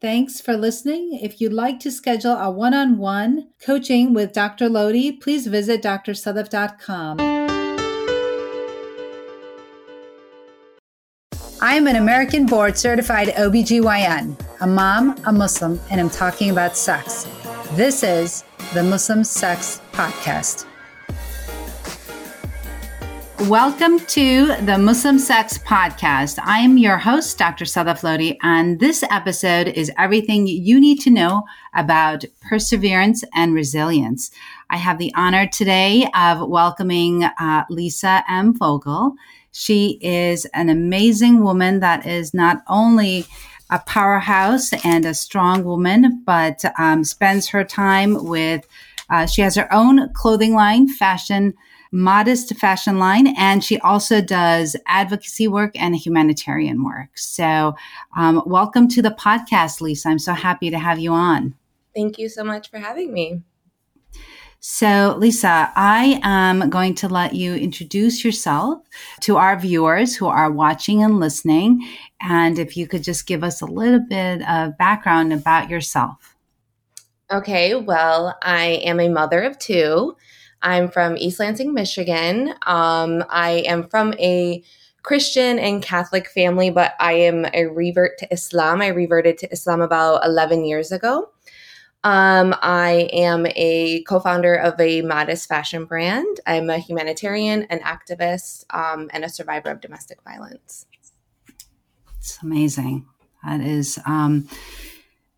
Thanks for listening. If you'd like to schedule a one on one coaching with Dr. Lodhi, please visit drsadaf.com. I am an American board certified OBGYN, a mom, a Muslim, and I'm talking about sex. This is the Muslim Sex Podcast. Welcome to the Muslim Sex Podcast. I am your host, Dr. Sadaf Lodhi, and this episode is everything you need to know about perseverance and resilience. I have the honor today of welcoming uh, Lisa M. Vogl. She is an amazing woman that is not only a powerhouse and a strong woman, but um, spends her time with, uh, she has her own clothing line, fashion modest fashion line, and she also does advocacy work and humanitarian work. So, um, welcome to the podcast, Lisa. I'm so happy to have you on. Thank you so much for having me. So, Lisa, I am going to let you introduce yourself to our viewers who are watching and listening. And if you could just give us a little bit of background about yourself. Okay, well, I am a mother of two. I'm from East Lansing, Michigan. Um, I am from a Christian and Catholic family, but I am a revert to Islam. I reverted to Islam about 11 years ago. Um, I am a co founder of a modest fashion brand. I'm a humanitarian, an activist, um, and a survivor of domestic violence. It's amazing. That is. Um,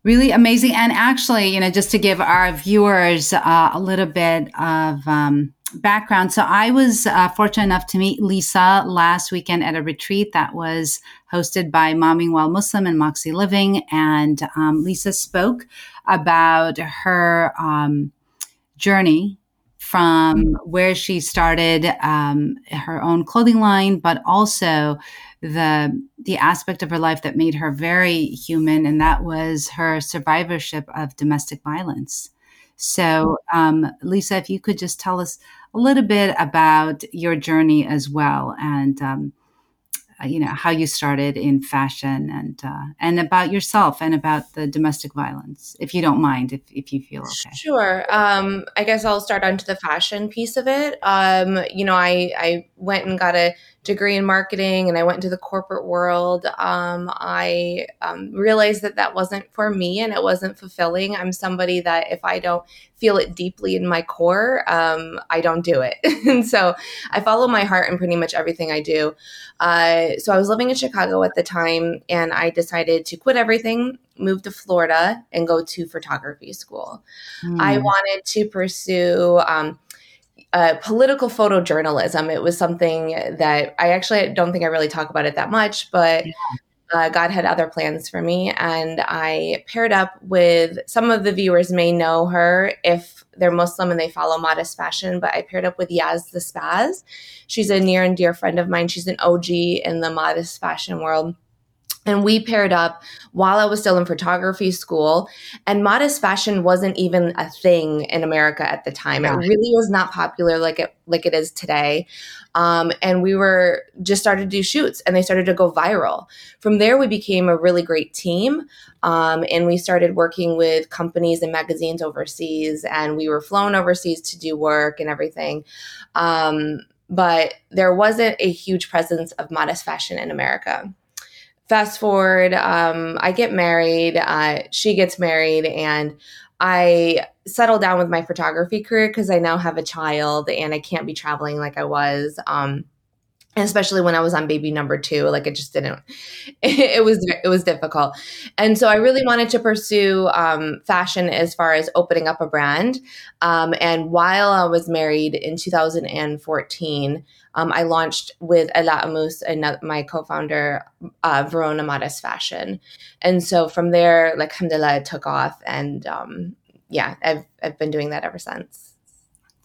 really amazing. And actually, you know, just to give our viewers uh, a little bit of um, background. So I was uh, fortunate enough to meet Lisa last weekend at a retreat that was hosted by Momming While Muslim and Moxie Living. And um, Lisa spoke about her um, journey from where she started um, her own clothing line, but also the the aspect of her life that made her very human, and that was her survivorship of domestic violence. So, um, Lisa, if you could just tell us a little bit about your journey as well, and um, uh, you know how you started in fashion and uh, and about yourself and about the domestic violence if you don't mind if, if you feel okay. Sure. Um, i guess i'll start onto the fashion piece of it. Um, you know i i went and got a degree in marketing and I went into the corporate world, um, I um, realized that that wasn't for me and it wasn't fulfilling. I'm somebody that if I don't feel it deeply in my core, um, I don't do it. and so I follow my heart in pretty much everything I do. Uh, so I was living in Chicago at the time and I decided to quit everything, move to Florida, and go to photography school. Mm. I wanted to pursue um, uh, political photojournalism. It was something that I actually don't think I really talk about it that much, but yeah. uh, God had other plans for me. And I paired up with some of the viewers may know her if they're Muslim and they follow modest fashion, but I paired up with Yaz the Spaz. She's a near and dear friend of mine. She's an OG in the modest fashion world and we paired up while I was still in photography school. And modest fashion wasn't even a thing in America at the time. Yeah. It really was not popular like it like it is today. Um, and we were just started to do shoots, and they started to go viral. From there, we became a really great team, um, and we started working with companies and magazines overseas. And we were flown overseas to do work and everything. Um, but there wasn't a huge presence of modest fashion in America fast forward, um, I get married, uh, she gets married, and I settle down with my photography career because I now have a child and I can't be traveling like I was. Um, especially when I was on baby number two, like it just didn't. It, it was it was difficult, and so I really wanted to pursue um, fashion as far as opening up a brand. Um, and while I was married in 2014, um, I launched with Ella Amus and my co-founder uh, Verona Modest Fashion, and so from there, like alhamdulillah, it took off, and um, yeah, I've I've been doing that ever since.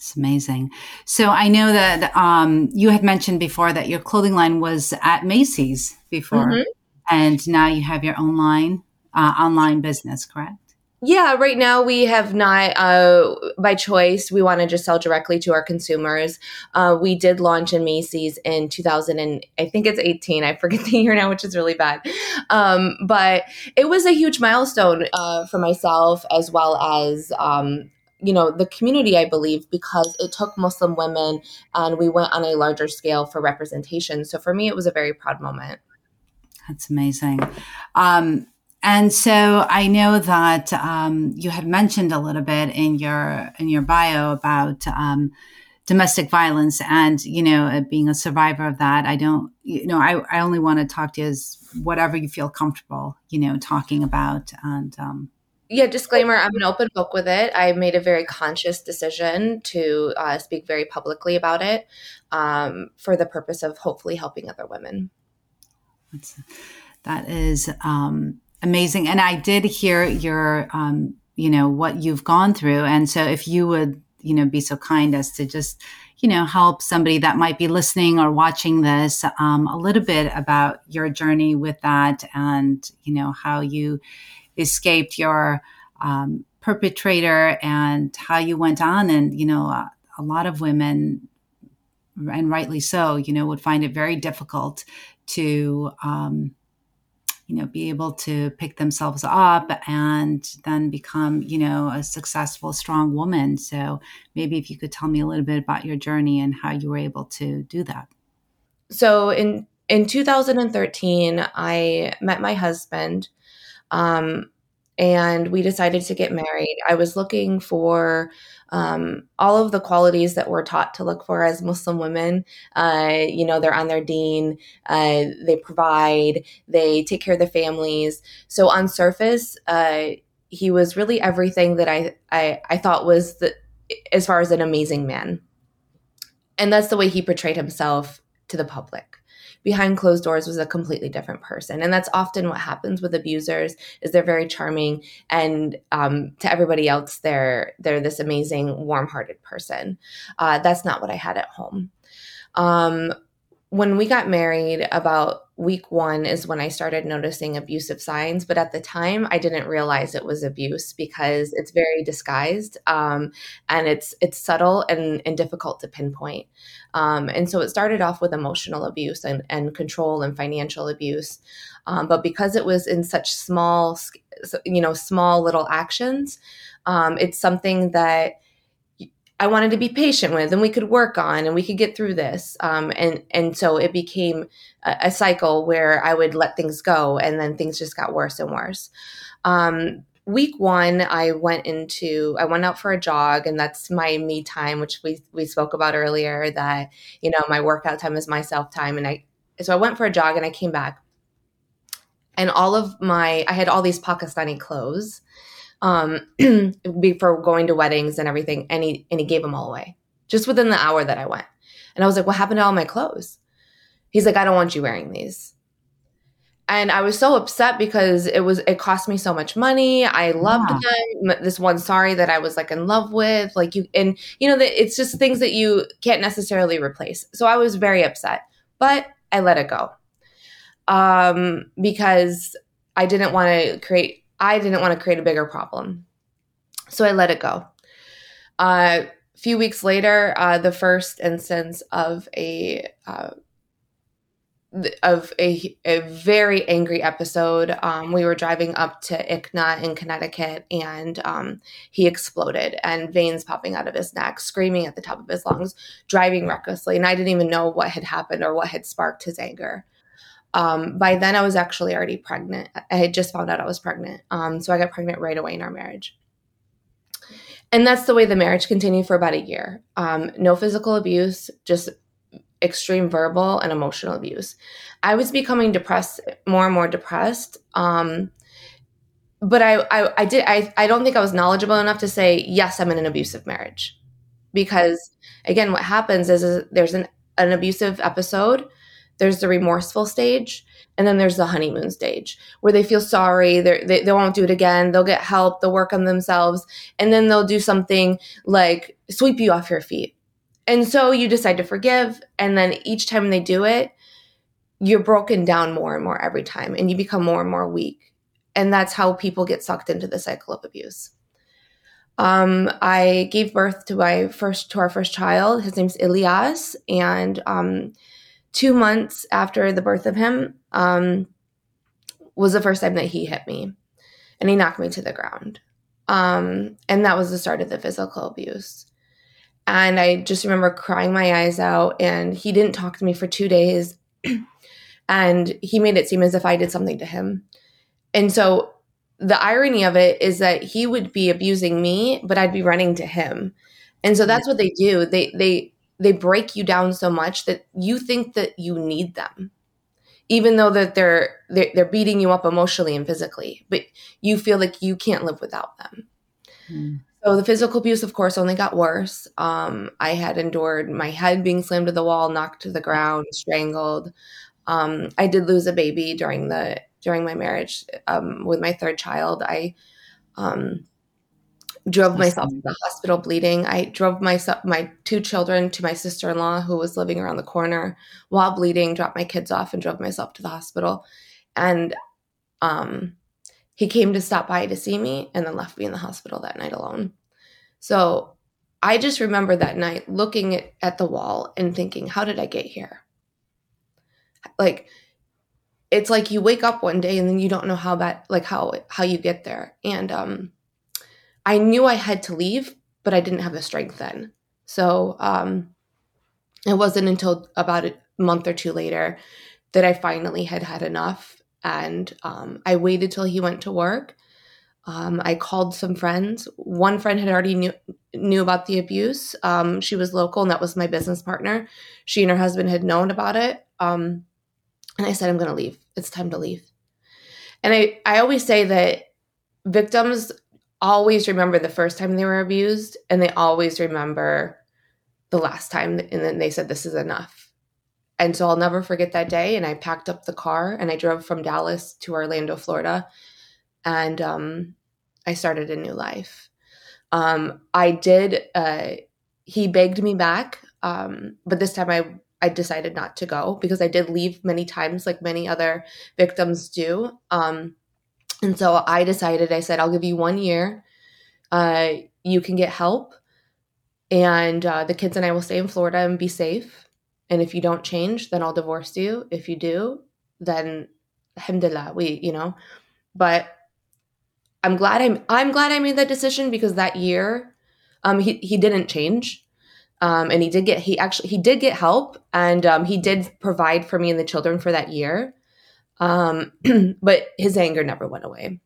It's amazing. So I know that um, you had mentioned before that your clothing line was at Macy's before, mm-hmm. and now you have your own line, uh, online business, correct? Yeah, right now we have not, uh, by choice, we want to just sell directly to our consumers. Uh, we did launch in Macy's in 2000 and I think it's 18. I forget the year now, which is really bad. Um, but it was a huge milestone uh, for myself as well as um, you know the community i believe because it took muslim women and we went on a larger scale for representation so for me it was a very proud moment that's amazing um, and so I know that um, you had mentioned a little bit in your in your bio about um, domestic violence, and you know, being a survivor of that. I don't, you know, I, I only want to talk to you as whatever you feel comfortable, you know, talking about. And um, yeah, disclaimer: I'm an open book with it. I made a very conscious decision to uh, speak very publicly about it um, for the purpose of hopefully helping other women. That's, that is um, amazing. And I did hear your, um, you know, what you've gone through. And so if you would, you know, be so kind as to just, you know, help somebody that might be listening or watching this um, a little bit about your journey with that and, you know, how you escaped your um, perpetrator and how you went on. And, you know, a, a lot of women, and rightly so, you know, would find it very difficult to, um, you know be able to pick themselves up and then become you know a successful strong woman. So maybe if you could tell me a little bit about your journey and how you were able to do that. So in in 2013 i met my husband um, and we decided to get married i was looking for um, all of the qualities that we're taught to look for as Muslim women. Uh, you know, they're on their deen, uh, they provide, they take care of their families. So on surface, uh, he was really everything that I, I, I thought was the, as far as an amazing man. And that's the way he portrayed himself to the public behind closed doors was a completely different person. And that's often what happens with abusers is they're very charming and um, to everybody else they're they're this amazing warm-hearted person. Uh, that's not what i had at home. Um, when we got married about week one is when i started noticing abusive signs but at the time i didn't realize it was abuse because it's very disguised um, and it's it's subtle and, and difficult to pinpoint. Um, and so it started off with emotional abuse and, and control and financial abuse. Um, but because it was in such small you know small little actions um, it's something that I wanted to be patient with and we could work on and we could get through this. Um, and, and so it became a, a, cycle where I would let things go and then things just got worse and worse. Um, week one, I went into, I went out for a jog and that's my me time, which we, we spoke about earlier that, you know, my workout time is my self time. And I, so I went for a jog and I came back and all of my, I had all these Pakistani clothes um, before going to weddings and everything, and he and he gave them all away just within the hour that I went. And I was like, "What happened to all my clothes?" He's like, "I don't want you wearing these." And I was so upset because it was it cost me so much money. I loved yeah. them. This one sorry that I was like in love with, like you, and you know that it's just things that you can't necessarily replace. So I was very upset, but I let it go um, because I didn't want to create I didn't want to create a bigger problem. So I let it go. Uh, a few weeks later, uh, the first instance of a uh, of a, a very angry episode. Um, we were driving up to ICNA in Connecticut, and um, he exploded, and veins popping out of his neck, screaming at the top of his lungs, driving recklessly, and I didn't even know what had happened or what had sparked his anger. Um, by then, I was actually already pregnant. I had just found out I was pregnant. Um, so I got pregnant right away in our marriage. And that's the way the marriage continued for about a year. Um, no physical abuse, just extreme verbal and emotional abuse. I was becoming depressed, more and more depressed. Um, but I, I, I did, I, I don't think I was knowledgeable enough to say, yes, I'm in an abusive marriage. Because again, what happens is, is there's an, an abusive episode there's the remorseful stage and then there's the honeymoon stage where they feel sorry they, they won't do it again they'll get help they'll work on themselves and then they'll do something like sweep you off your feet and so you decide to forgive and then each time they do it you're broken down more and more every time and you become more and more weak and that's how people get sucked into the cycle of abuse. Um, I gave birth to my first to our first child. His name's Ilias, and um, two months after the birth of him um, was the first time that he hit me, and he knocked me to the ground. Um, and that was the start of the physical abuse. And I just remember crying my eyes out, and he didn't talk to me for two days. and he made it seem as if I did something to him. And so the irony of it is that he would be abusing me, but I'd be running to him. And so that's what they do. They they they break you down so much that you think that you need them. Even though that they're they're, they're beating you up emotionally and physically, but you feel like you can't live without them. Mm. So the physical abuse, of course, only got worse. Um, I had endured my head being slammed to the wall, knocked to the ground, strangled. Um, I did lose a baby during the during my marriage um, with my third child. I um, drove myself to the hospital bleeding. I drove myself my two children to my sister in law who was living around the corner while bleeding. Dropped my kids off and drove myself to the hospital. And um, he came to stop by to see me and then left me in the hospital that night alone. So I just remember that night looking at, at the wall and thinking, how did I get here? Like, it's like you wake up one day and then you don't know how that, like how, how you get there. And, um, I knew I had to leave, but I didn't have the strength then. So, um, it wasn't until about a month or two later that I finally had had enough and um, I waited till he went to work. Um, I called some friends. One friend had already knew knew about the abuse. Um, she was local, and that was my business partner. She and her husband had known about it. Um, and I said, "I'm going to leave. It's time to leave." And I I always say that victims always remember the first time they were abused, and they always remember the last time, and then they said, "This is enough." And so I'll never forget that day. And I packed up the car and I drove from Dallas to Orlando, Florida. And um, I started a new life. Um, I did, uh, he begged me back. Um, but this time I, I decided not to go because I did leave many times, like many other victims do. Um, and so I decided, I said, I'll give you one year. Uh, you can get help. And uh, the kids and I will stay in Florida and be safe and if you don't change, then I'll divorce you. If you do, then alhamdulillah, we, you know. But I'm glad I'm I'm glad I made that decision because that year, um, he he didn't change. Um, and he did get he actually he did get help and um, he did provide for me and the children for that year um, but his anger never went away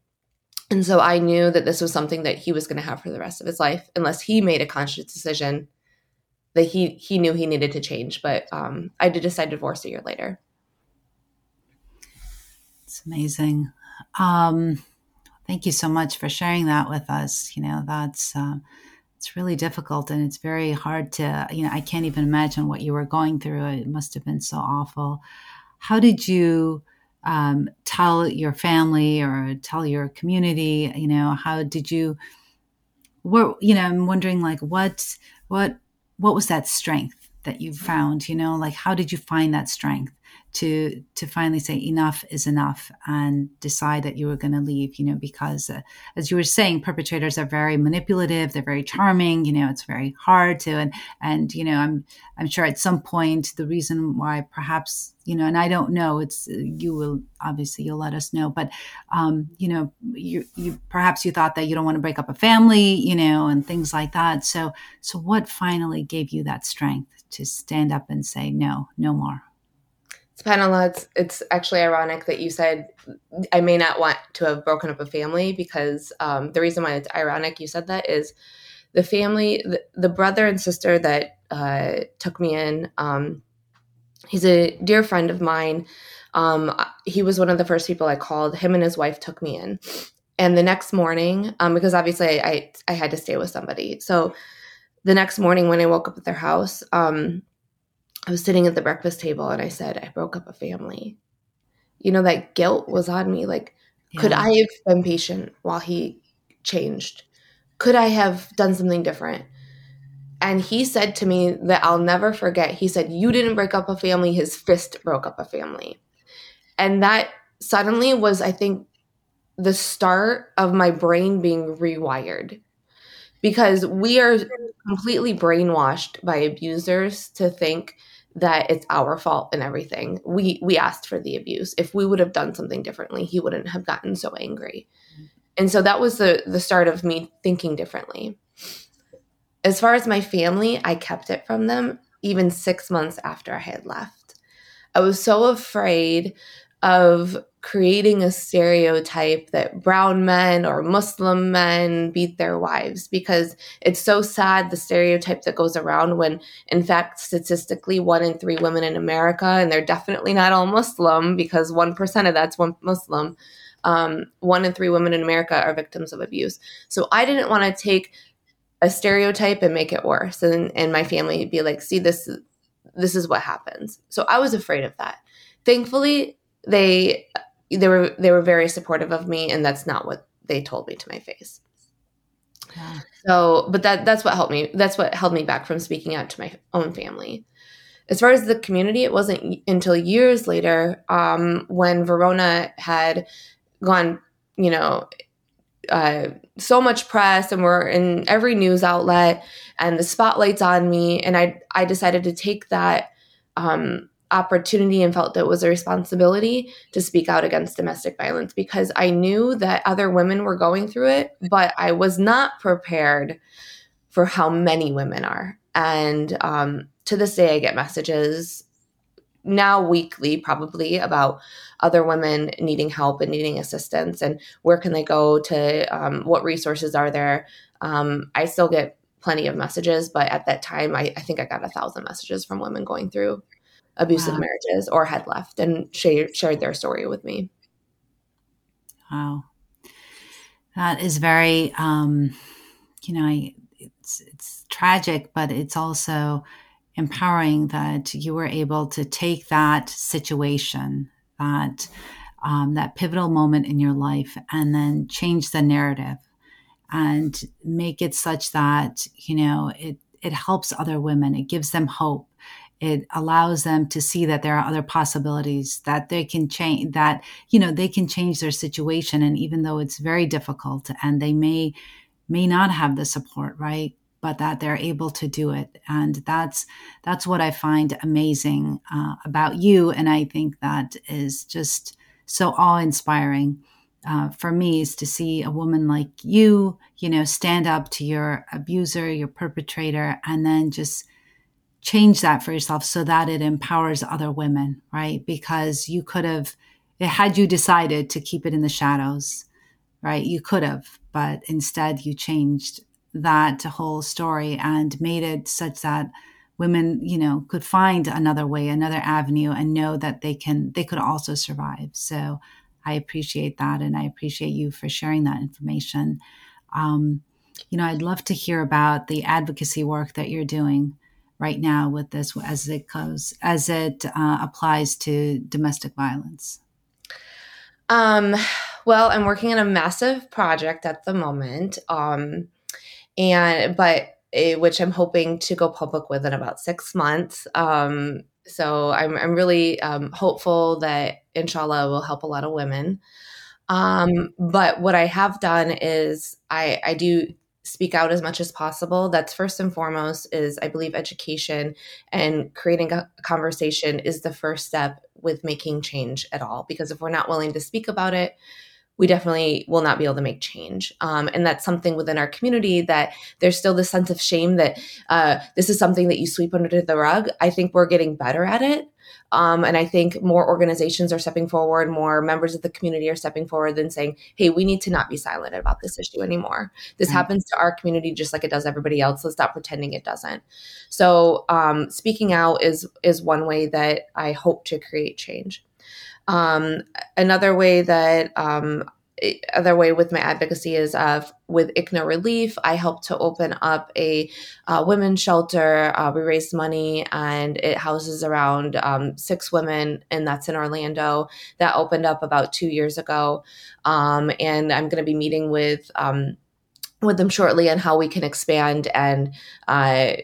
and so i knew that this was something that he was going to have for the rest of his life unless he made a conscious decision that he he knew he needed to change. But um, I did decide to divorce a year later. It's amazing. Um, thank you so much for sharing that with us. You know, that's uh, it's really difficult and it's very hard to. You know, I can't even imagine what you were going through. It must have been so awful. How did you? Um, tell your family or tell your community you know how did you what you know i'm wondering like what what what was that strength that you found you know like how did you find that strength to to finally say enough is enough and decide that you were going to leave you know because uh, as you were saying perpetrators are very manipulative they're very charming you know it's very hard to and and you know i'm i'm sure at some point the reason why perhaps you know and i don't know it's you will obviously you'll let us know but um you know you you perhaps you thought that you don't want to break up a family you know and things like that. So so what finally gave you that strength to stand up and say no no more SubhanAllah, it's, it's actually ironic that you said I may not want to have broken up a family because um, the reason why it's ironic you said that is the family, the, the brother and sister that uh, took me in, um, he's a dear friend of mine. Um, he was one of the first people I called. Him and his wife took me in. And the next morning, um, because obviously I, I had to stay with somebody. So the next morning when I woke up at their house, um, I was sitting at the breakfast table and I said, I broke up a family. You know, that guilt was on me. Like, yeah. could I have been patient while he changed? Could I have done something different? And he said to me that I'll never forget. He said, You didn't break up a family, his fist broke up a family. And that suddenly was, I think, the start of my brain being rewired because we are completely brainwashed by abusers to think that it's our fault and everything. We we asked for the abuse. If we would have done something differently, he wouldn't have gotten so angry. Mm-hmm. And so that was the the start of me thinking differently. As far as my family, I kept it from them even 6 months after I had left. I was so afraid of creating a stereotype that brown men or Muslim men beat their wives because it's so sad the stereotype that goes around when, in fact, statistically, one in three women in America, and they're definitely not all Muslim because 1% of that's one Muslim, um, one in three women in America are victims of abuse. So I didn't want to take a stereotype and make it worse and, and my family be like, see, this, this is what happens. So I was afraid of that. Thankfully, they they were they were very supportive of me and that's not what they told me to my face yeah. so but that that's what helped me that's what held me back from speaking out to my own family as far as the community it wasn't until years later um, when verona had gone you know uh, so much press and we're in every news outlet and the spotlight's on me and i i decided to take that um, opportunity and felt it was a responsibility to speak out against domestic violence because I knew that other women were going through it, but I was not prepared for how many women are. And um, to this day, I get messages now weekly, probably about other women needing help and needing assistance and where can they go to, um, what resources are there. Um, I still get plenty of messages, but at that time, I, I think I got a thousand messages from women going through abusive wow. marriages or had left and shared shared their story with me. Wow. That is very um you know, I, it's it's tragic, but it's also empowering that you were able to take that situation, that um, that pivotal moment in your life, and then change the narrative and make it such that you know it it helps other women. It gives them hope it allows them to see that there are other possibilities that they can change that you know they can change their situation. And even though it's very difficult and they may may not have the support right but that they're able to do it. And that's that's what i find amazing uh, about you. And i think that is just so awe-inspiring uh, for me is to see a woman like you you know stand up to your abuser your perpetrator and then just change that for yourself so that it empowers other women, right? Because you could have, had you decided to keep it in the shadows, right? You could have, but instead you changed that whole story and made it such that women, you know, could find another way, another avenue and know that they can, they could also survive. So I appreciate that. And I appreciate you for sharing that information. Um, you know, I'd love to hear about the advocacy work that you're doing right now with this as it goes as it uh, applies to domestic violence? Um, well, I'm working on a massive project at the moment, um, and but it, which I'm hoping to go public with in about six months. Um, so I'm I'm really um, hopeful that inshallah will help a lot of women. Um, but what I have done is I I do speak out as much as possible that's first and foremost is i believe education and creating a conversation is the first step with making change at all because if we're not willing to speak about it we definitely will not be able to make change. Um, and that's something within our community that there's still this sense of shame that uh, this is something that you sweep under the rug. I think we're getting better at it. Um, and I think more organizations are stepping forward, more members of the community are stepping forward and saying, hey, we need to not be silent about this issue anymore. This right. happens to our community just like it does everybody else. Let's stop pretending it doesn't. So um, speaking out is is one way that I hope to create change. Um, another way that um, other way with my advocacy is uh, with ICNA Relief. I helped to open up a uh, women's shelter. Uh, we raised money and it houses around um, six women, and that's in Orlando. That opened up about two years ago. Um, and I'm going to be meeting with. Um, with them shortly on how we can expand and uh,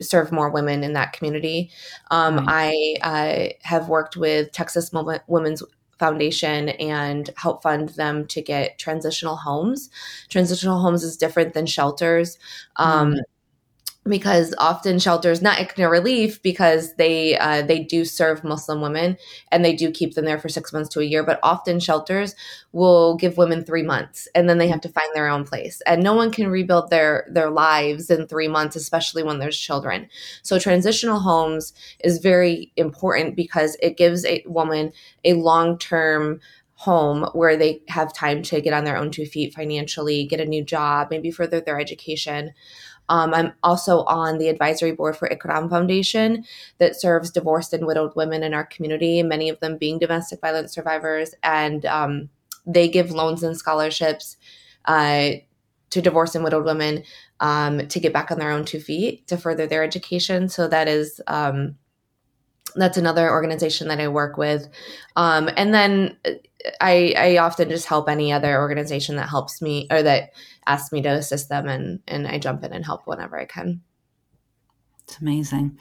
serve more women in that community. Um, I uh, have worked with Texas Women's Foundation and help fund them to get transitional homes. Transitional homes is different than shelters. Um, mm-hmm because often shelters not ICNA relief because they uh, they do serve Muslim women and they do keep them there for six months to a year. But often shelters will give women three months and then they have to find their own place. And no one can rebuild their their lives in three months, especially when there's children. So transitional homes is very important because it gives a woman a long term home where they have time to get on their own two feet financially, get a new job, maybe further their education. Um, I'm also on the advisory board for Ikram Foundation that serves divorced and widowed women in our community, many of them being domestic violence survivors. And um, they give loans and scholarships uh, to divorced and widowed women um, to get back on their own two feet to further their education. So that is um, that's another organization that I work with. Um, and then I, I often just help any other organization that helps me or that asks me to assist them, and and I jump in and help whenever I can. It's amazing.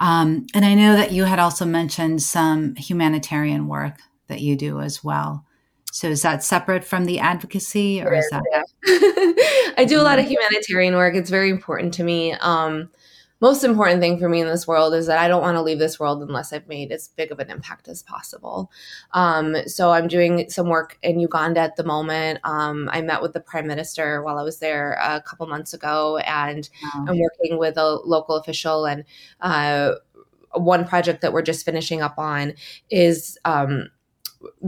Um, and I know that you had also mentioned some humanitarian work that you do as well. So is that separate from the advocacy or is that? Yeah. I do a lot of mm-hmm. humanitarian work. It's very important to me. Um, most important thing for me in this world is that I don't want to leave this world unless I've made as big of an impact as possible. Um, so I'm doing some work in Uganda at the moment. Um, I met with the prime minister while I was there a couple months ago, and wow. I'm working with a local official. And uh, one project that we're just finishing up on is. Um,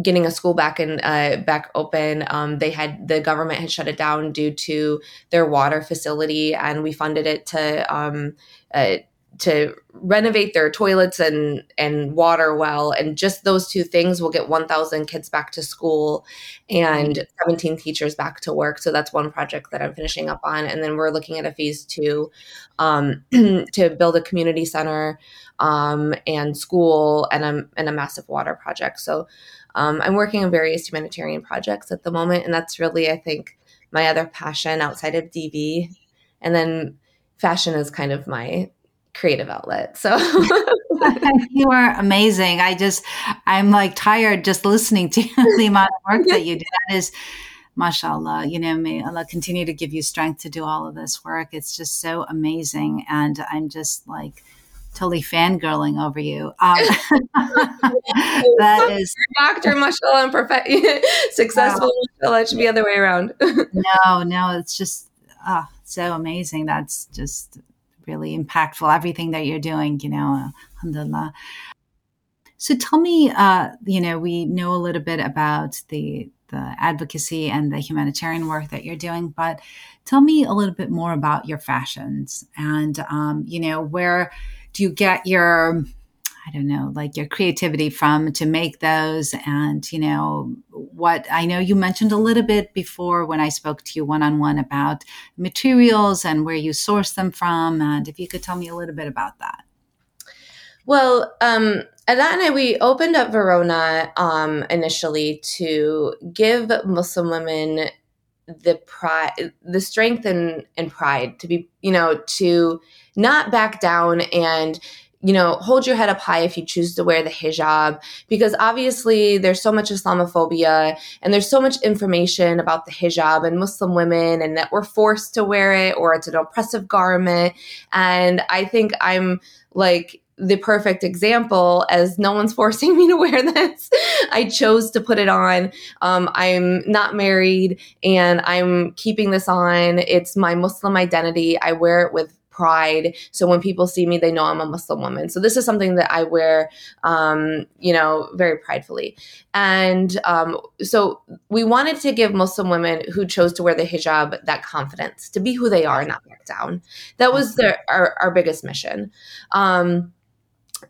getting a school back and uh, back open. Um, they had the government had shut it down due to their water facility, and we funded it to um, uh, to renovate their toilets and and water well. And just those two things will get 1000 kids back to school and 17 teachers back to work. So that's one project that i'm finishing up on. And then we're looking at a phase two um, to build a community center um, and school and a, and a massive water project. So um, i'm working on various humanitarian projects at the moment. And that's really i think my other passion outside of dv and then fashion is kind of my creative outlet. So you are amazing. I just, I'm like tired just listening to the amount of work that you do. That is, mashallah, you know, may Allah continue to give you strength to do all of this work. It's just so amazing. And I'm just like, totally fangirling over you. Um, that is doctor, mashallah, and prof- successful, mashallah. It should be the other way around. no, no, it's just, ah, so amazing. That's just really impactful. Everything that you're doing, you know, alhamdulillah. So tell me, uh, you know, we know a little bit about the the advocacy and the humanitarian work that you're doing, but tell me a little bit more about your fashions and, um, you know, where do you get your I don't know, like your creativity from to make those and, you know, what I know you mentioned a little bit before when I spoke to you one on one about materials and where you source them from. And if you could tell me a little bit about that. Well, um, Atlanta, we opened up Verona um, initially to give Muslim women the pride, the strength and, and pride to be, you know, to not back down and you know, hold your head up high if you choose to wear the hijab, because obviously there's so much Islamophobia and there's so much information about the hijab and Muslim women and that we're forced to wear it or it's an oppressive garment. And I think I'm like, the perfect example as no one's forcing me to wear this. I chose to put it on. Um, I'm not married and I'm keeping this on. It's my Muslim identity. I wear it with pride. So when people see me, they know I'm a Muslim woman. So this is something that I wear, um, you know, very pridefully. And um, so we wanted to give Muslim women who chose to wear the hijab that confidence to be who they are, not back down. That was the, our, our biggest mission. Um,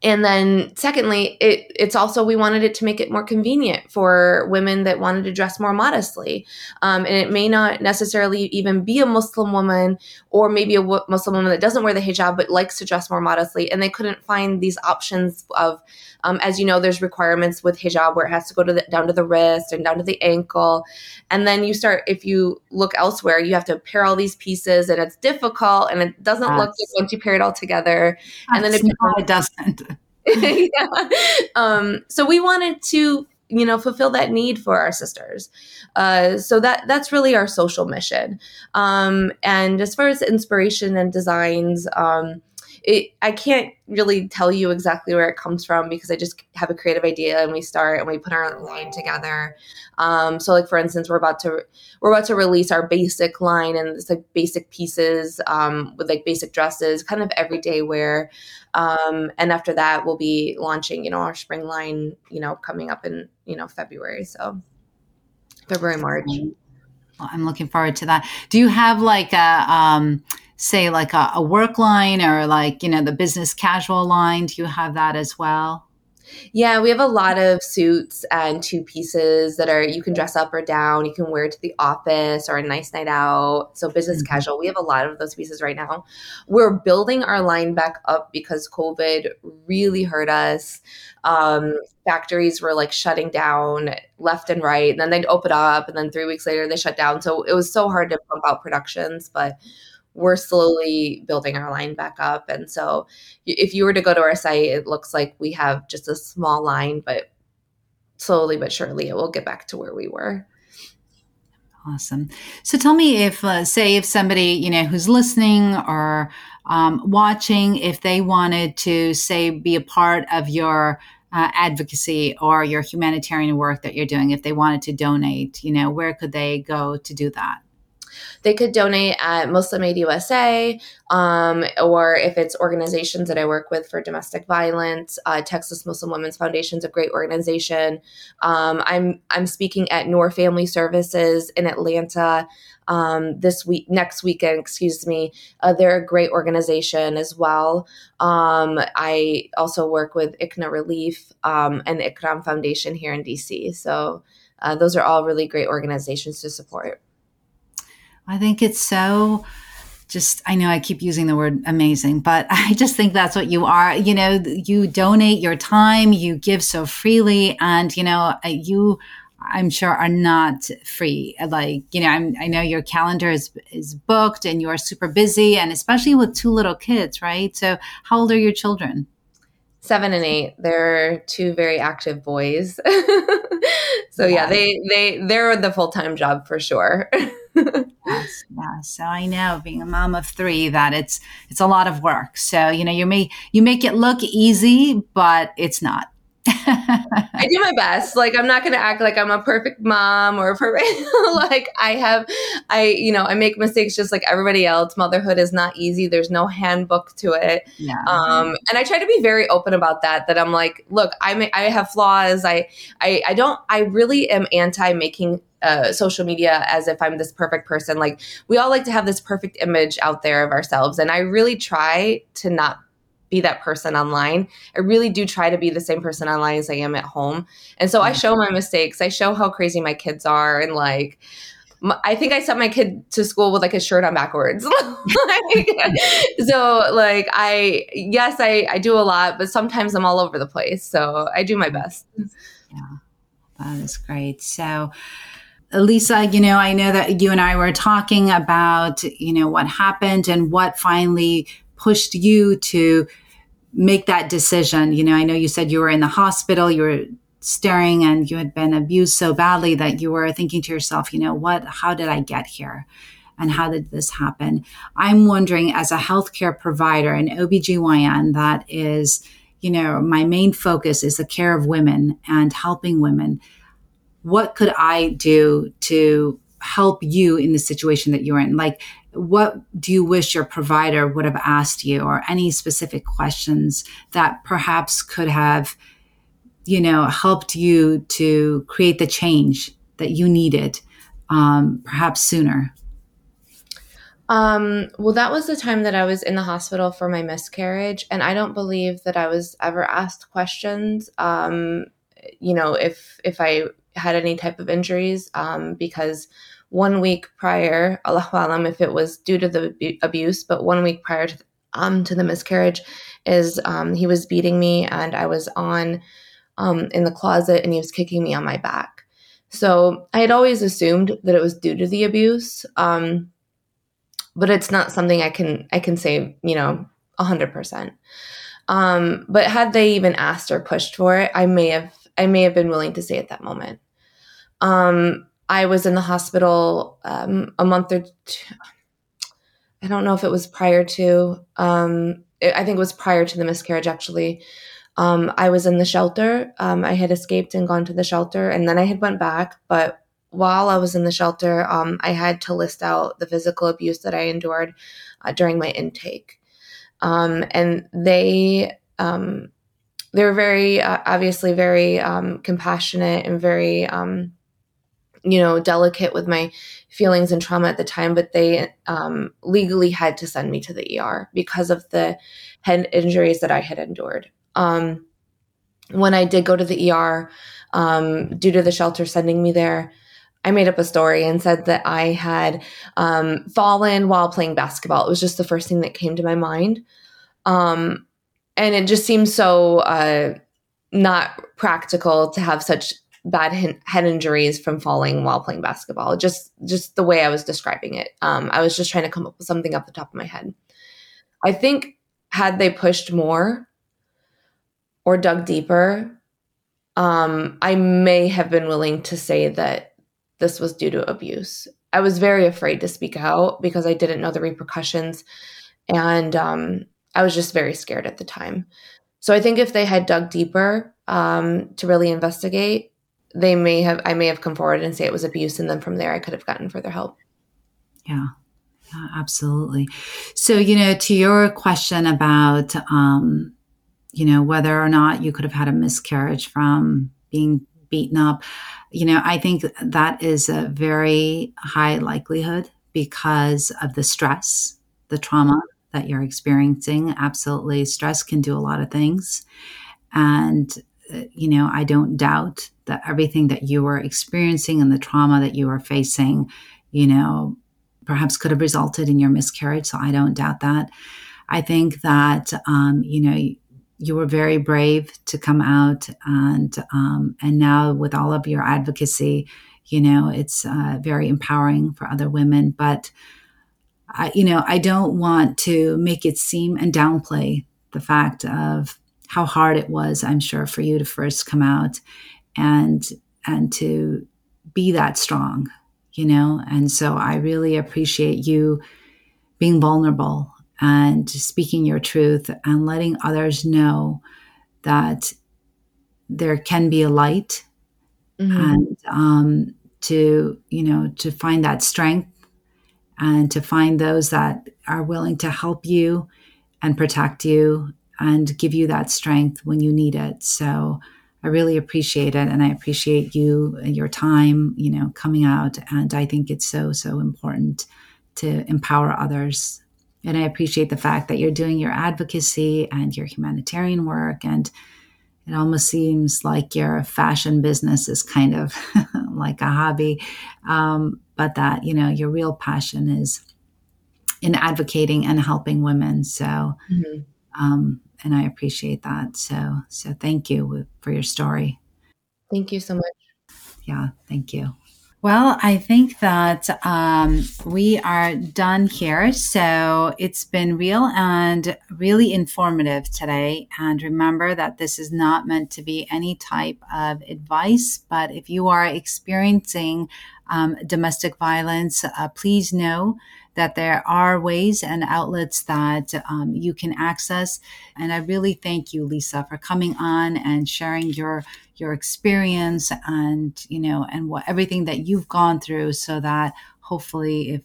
and then secondly it, it's also we wanted it to make it more convenient for women that wanted to dress more modestly. Um, and it may not necessarily even be a muslim woman or maybe a w- muslim woman that doesn't wear the hijab but likes to dress more modestly and they couldn't find these options of um, as you know there's requirements with hijab where it has to go to the, down to the wrist and down to the ankle. And then you start if you look elsewhere you have to pair all these pieces and it's difficult and it doesn't yes. look good once you pair it all together. And then it, no, it doesn't yeah. Um, so we wanted to you know fulfill that need for our sisters uh, so that that's really our social mission um, and as far as inspiration and designs um, it, I can't really tell you exactly where it comes from because I just have a creative idea and we start and we put our line together. Um, so like for instance, we're about to we're about to release our basic line and it's like basic pieces um, with like basic dresses, kind of everyday wear. Um, and after that, we'll be launching you know our spring line you know coming up in you know February. So February March. I'm looking forward to that. Do you have like a um, say like a, a work line or like you know the business casual line do you have that as well yeah, we have a lot of suits and two pieces that are you can dress up or down. You can wear to the office or a nice night out. So business mm-hmm. casual. We have a lot of those pieces right now. We're building our line back up because COVID really hurt us. Um, factories were like shutting down left and right, and then they'd open up, and then three weeks later they shut down. So it was so hard to pump out productions, but we're slowly building our line back up. And so if you were to go to our site, it looks like we have just a small line, but slowly but surely it will get back to where we were. Awesome. So tell me if, uh, say, if somebody, you know, who's listening or um, watching, if they wanted to, say, be a part of your uh, advocacy or your humanitarian work that you're doing, if they wanted to donate, you know, where could they go to do that? They could donate at Muslim Aid USA, um, or if it's organizations that I work with for domestic violence, uh, Texas Muslim Women's Foundation is a great organization. Um, I'm I'm speaking at Noor Family Services in Atlanta um, this week, next weekend, excuse me. Uh, they're a great organization as well. Um, I also work with ICNA Relief um, and Ikram Foundation here in DC. So uh, those are all really great organizations to support. I think it's so just I know I keep using the word amazing, but I just think that's what you are. You know, you donate your time, you give so freely, and you know, uh, you I'm sure are not free. Like, you know, I'm, i know your calendar is is booked and you are super busy and especially with two little kids, right? So, how old are your children? Seven and eight. They're two very active boys. so yeah, they they they're the full time job for sure. yes, yes. So I know being a mom of three that it's it's a lot of work. So you know you may you make it look easy, but it's not. I do my best. Like I'm not going to act like I'm a perfect mom or perfect. like I have, I you know I make mistakes just like everybody else. Motherhood is not easy. There's no handbook to it. Yeah. Um, and I try to be very open about that. That I'm like, look, I may, I have flaws. I I I don't. I really am anti making uh, social media as if I'm this perfect person. Like we all like to have this perfect image out there of ourselves, and I really try to not be that person online. I really do try to be the same person online as I am at home. And so I show my mistakes. I show how crazy my kids are and like I think I sent my kid to school with like a shirt on backwards. like, so like I yes, I I do a lot, but sometimes I'm all over the place. So I do my best. Yeah. That is great. So Lisa, you know, I know that you and I were talking about, you know, what happened and what finally pushed you to make that decision? You know, I know you said you were in the hospital, you were staring and you had been abused so badly that you were thinking to yourself, you know, what, how did I get here? And how did this happen? I'm wondering, as a healthcare provider, an OBGYN that is, you know, my main focus is the care of women and helping women. What could I do to help you in the situation that you're in? Like, what do you wish your provider would have asked you or any specific questions that perhaps could have you know helped you to create the change that you needed um, perhaps sooner um, well that was the time that i was in the hospital for my miscarriage and i don't believe that i was ever asked questions um, you know if if i had any type of injuries um, because one week prior, Allah alam if it was due to the abuse, but one week prior to, um, to the miscarriage is um, he was beating me and I was on um, in the closet and he was kicking me on my back. So I had always assumed that it was due to the abuse, um, but it's not something I can I can say you know hundred percent. Um, but had they even asked or pushed for it, I may have I may have been willing to say at that moment. Um, I was in the hospital um, a month or two. I don't know if it was prior to. Um, I think it was prior to the miscarriage. Actually, um, I was in the shelter. Um, I had escaped and gone to the shelter, and then I had went back. But while I was in the shelter, um, I had to list out the physical abuse that I endured uh, during my intake, and they um, they were very uh, obviously very um, compassionate and very um, you know delicate with my feelings and trauma at the time but they um, legally had to send me to the er because of the head injuries that i had endured. Um, when i did go to the er due to the shelter sending me there i made up a story and said that i had um, fallen while playing basketball. It was just the first thing that came to my mind. Um, and it just seems so uh, not practical to have such bad head injuries from falling while playing basketball. Just just the way I was describing it. Um, I was just trying to come up with something off the top of my head. I think had they pushed more or dug deeper, um, I may have been willing to say that this was due to abuse. I was very afraid to speak out because I didn't know the repercussions, and um, I was just very scared at the time. So I think if they had dug deeper um, to really investigate, they may have I may have come forward and say it was abuse, and then from there I could have gotten further help. Yeah. Yeah, absolutely. So, you know, to your question about, um, you know, whether or not you could have had a miscarriage from being beaten up, you know, I think that is a very high likelihood because of the stress, the trauma that you're experiencing. Absolutely. Stress can do a lot of things. And, uh, you know, I don't doubt that everything that you were experiencing and the trauma that you were facing, you know, perhaps could have resulted in your miscarriage. So I don't doubt that. I think that, um, you know, you were very brave to come out and um, and now with all of your advocacy you know it's uh, very empowering for other women but I, you know, I don't want to make it seem and downplay the fact of how hard it was, I'm sure, for you to first come out and and to be that strong, you know. And so I really appreciate you being vulnerable and speaking your truth and letting others know that there can be a light mm-hmm. and um, to you know to find that strength and to find those that are willing to help you and protect you and give you that strength when you need it. So I really appreciate it and I appreciate you your time, you know, coming out and I think it's so so important to empower others. And I appreciate the fact that you're doing your advocacy and your humanitarian work and it almost seems like your fashion business is kind of like a hobby. Um, but that you know your real passion is in advocating and helping women. So mm-hmm. um, and i appreciate that. So so thank you for your story. Thank you so much. Yeah thank you well, I think that um, we are done here. So it's been real and really informative today. And remember that this is not meant to be any type of advice, but if you are experiencing um, domestic violence, uh, please know that there are ways and outlets that um, you can access. And I really thank you, Lisa, for coming on and sharing your your experience and you know and what everything that you've gone through, so that hopefully, if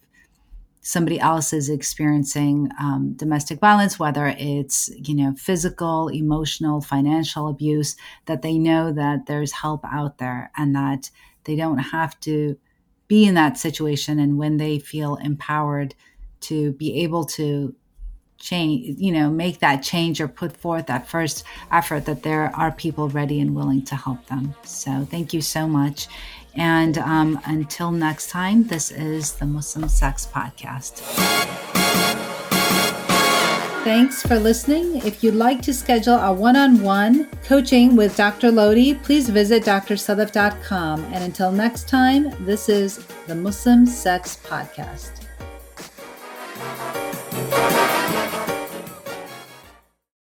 somebody else is experiencing um, domestic violence, whether it's you know physical, emotional, financial abuse, that they know that there's help out there and that they don't have to be in that situation and when they feel empowered to be able to change you know make that change or put forth that first effort that there are people ready and willing to help them so thank you so much and um, until next time this is the muslim sex podcast Thanks for listening. If you'd like to schedule a one on one coaching with Dr. Lodhi, please visit drsadaf.com. And until next time, this is the Muslim Sex Podcast.